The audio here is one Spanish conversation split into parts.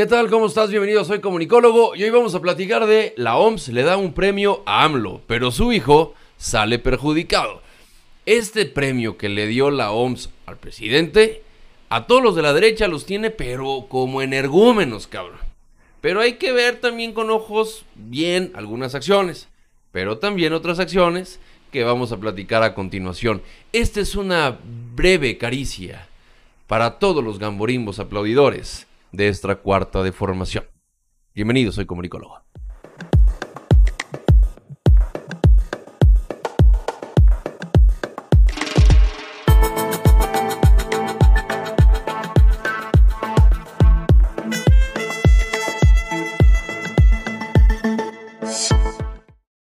¿Qué tal? ¿Cómo estás? Bienvenido, soy comunicólogo y hoy vamos a platicar de la OMS le da un premio a AMLO, pero su hijo sale perjudicado. Este premio que le dio la OMS al presidente, a todos los de la derecha los tiene, pero como energúmenos, cabrón. Pero hay que ver también con ojos bien algunas acciones, pero también otras acciones que vamos a platicar a continuación. Esta es una breve caricia para todos los gamborimbos aplaudidores de esta cuarta de formación. Bienvenido, soy comunicólogo.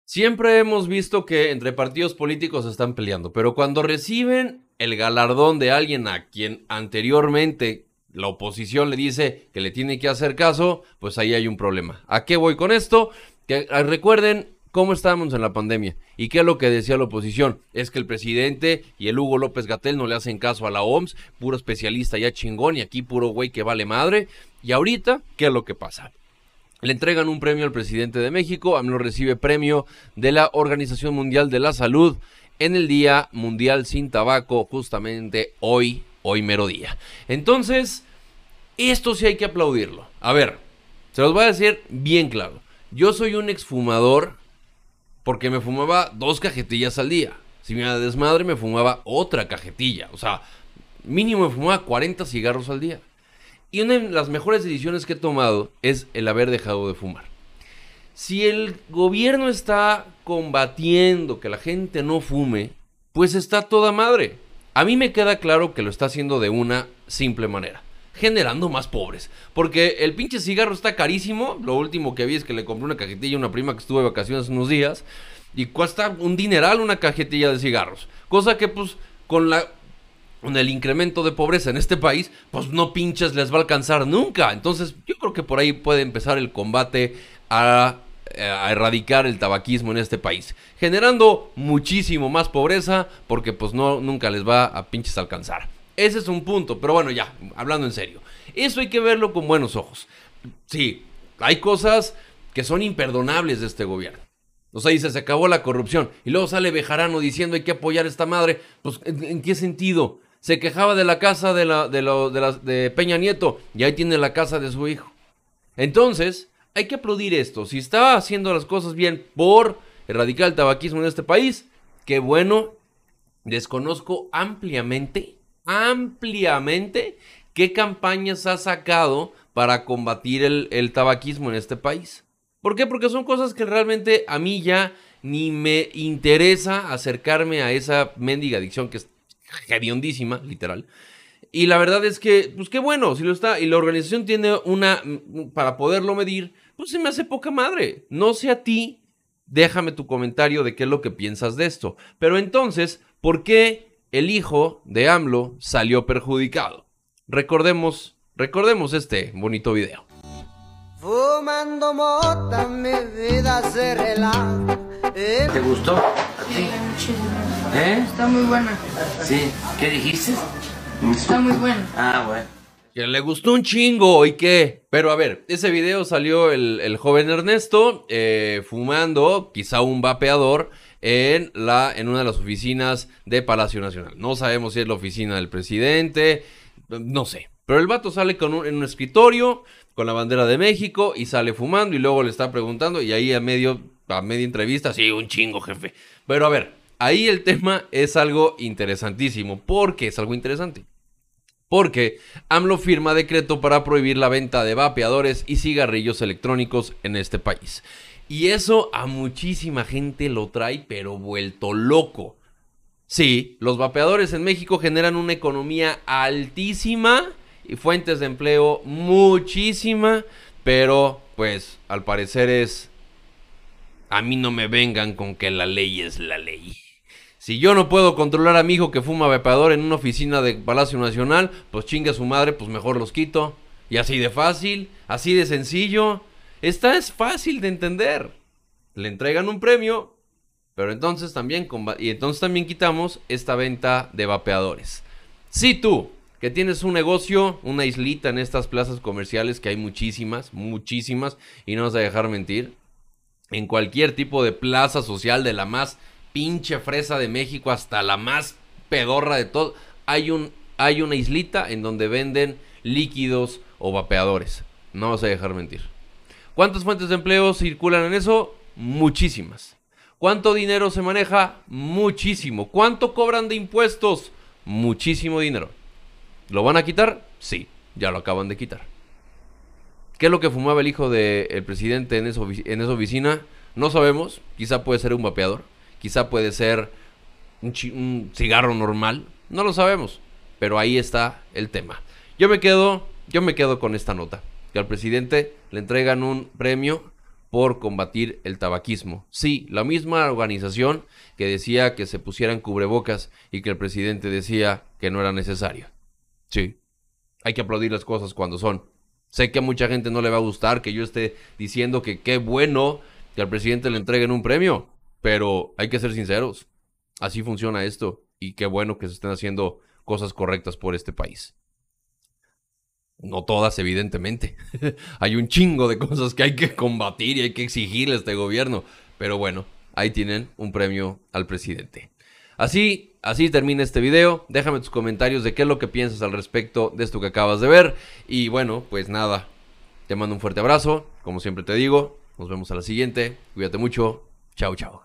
Siempre hemos visto que entre partidos políticos están peleando, pero cuando reciben el galardón de alguien a quien anteriormente la oposición le dice que le tiene que hacer caso, pues ahí hay un problema. ¿A qué voy con esto? Que ah, recuerden cómo estábamos en la pandemia y qué es lo que decía la oposición. Es que el presidente y el Hugo López Gatel no le hacen caso a la OMS, puro especialista ya chingón y aquí puro güey que vale madre. Y ahorita, ¿qué es lo que pasa? Le entregan un premio al presidente de México, AMLO recibe premio de la Organización Mundial de la Salud en el Día Mundial sin Tabaco, justamente hoy, hoy mero día. Entonces, esto sí hay que aplaudirlo. A ver, se los voy a decir bien claro. Yo soy un exfumador porque me fumaba dos cajetillas al día. Si me desmadre, me fumaba otra cajetilla. O sea, mínimo me fumaba 40 cigarros al día. Y una de las mejores decisiones que he tomado es el haber dejado de fumar. Si el gobierno está combatiendo que la gente no fume, pues está toda madre. A mí me queda claro que lo está haciendo de una simple manera, generando más pobres. Porque el pinche cigarro está carísimo. Lo último que vi es que le compré una cajetilla a una prima que estuvo de vacaciones unos días. Y cuesta un dineral una cajetilla de cigarros. Cosa que pues con la con el incremento de pobreza en este país, pues no pinches les va a alcanzar nunca. Entonces, yo creo que por ahí puede empezar el combate a, a, erradicar el tabaquismo en este país, generando muchísimo más pobreza, porque pues no nunca les va a pinches alcanzar. Ese es un punto, pero bueno, ya, hablando en serio. Eso hay que verlo con buenos ojos. Sí, hay cosas que son imperdonables de este gobierno. O sea, dice, se acabó la corrupción. Y luego sale Bejarano diciendo hay que apoyar a esta madre. Pues, ¿en, qué sentido? Se quejaba de la casa de, la, de, de, de Peña Nieto y ahí tiene la casa de su hijo. Entonces, hay que aplaudir esto. Si estaba haciendo las cosas bien por erradicar el tabaquismo en este país, qué bueno. Desconozco ampliamente, ampliamente, qué campañas ha sacado para combatir el, tabaquismo en este país. ¿Por qué? Porque son cosas que realmente a mí ya ni me interesa acercarme a esa mendiga adicción que es hediondísima, literal. Y la verdad es que, pues qué bueno, si lo está, y la organización tiene una, para poderlo medir, pues se me hace poca madre. No sé a ti, déjame tu comentario de qué es lo que piensas de esto. Pero entonces, ¿por qué el hijo de AMLO salió perjudicado? Recordemos, recordemos este bonito video. Fumando mota, mi vida se relaja. ¿Te gustó? Sí, ¿Eh? Está muy buena. Sí. ¿Qué dijiste? Está muy buena. Ah, bueno. Que le gustó un chingo y qué. Pero a ver, ese video salió el, el joven Ernesto eh, fumando, quizá un vapeador, en, la, en una de las oficinas de Palacio Nacional. No sabemos si es la oficina del presidente, no sé. Pero el vato sale con un, en un escritorio con la bandera de México y sale fumando y luego le está preguntando y ahí a medio a media entrevista, sí, un chingo, jefe. Pero a ver, ahí el tema es algo interesantísimo. ¿Por qué es algo interesante? Porque AMLO firma decreto para prohibir la venta de vapeadores y cigarrillos electrónicos en este país. Y eso a muchísima gente lo trae, pero vuelto loco. Sí, los vapeadores en México generan una economía altísima y fuentes de empleo muchísima, pero pues al parecer es... A mí no me vengan con que la ley es la ley. Si yo no puedo controlar a mi hijo que fuma vapeador en una oficina de Palacio Nacional, pues chingue a su madre, pues mejor los quito. Y así de fácil, así de sencillo. Esta es fácil de entender. Le entregan un premio, pero entonces también y entonces también quitamos esta venta de vapeadores. Si tú que tienes un negocio, una islita en estas plazas comerciales, que hay muchísimas, muchísimas, y no vas a dejar mentir, en cualquier tipo de plaza social, de la más pinche fresa de México hasta la más pedorra de todo, hay, un, hay una islita en donde venden líquidos o vapeadores. No vas a dejar mentir. ¿Cuántas fuentes de empleo circulan en eso? Muchísimas. ¿Cuánto dinero se maneja? Muchísimo. ¿Cuánto cobran de impuestos? Muchísimo dinero. ¿Lo van a quitar? Sí, ya lo acaban de quitar. ¿Qué es lo que fumaba el hijo del presidente en, en esa oficina? No sabemos. Quizá puede ser un vapeador. Quizá puede ser un, cigarro normal. No lo sabemos. Pero ahí está el tema. Yo me quedo, yo me quedo con esta nota. Que al presidente le entregan un premio por combatir el tabaquismo. Sí, la misma organización que decía que se pusieran cubrebocas y que el presidente decía que no era necesario. Sí, hay que aplaudir las cosas cuando son. Sé que a mucha gente no le va a gustar que yo esté diciendo que qué bueno que al presidente le entreguen un premio, pero hay que ser sinceros. Así funciona esto y qué bueno que se estén haciendo cosas correctas por este país. No todas, evidentemente. hay un chingo de cosas que hay que combatir y hay que exigirle a este gobierno. Pero bueno, ahí tienen un premio al presidente. Así, así termina este video. Déjame tus comentarios de qué es lo que piensas al respecto de esto que acabas de ver. Y bueno, pues nada. Te mando un fuerte abrazo. Como siempre te digo, nos vemos a la siguiente. Cuídate mucho. 小乔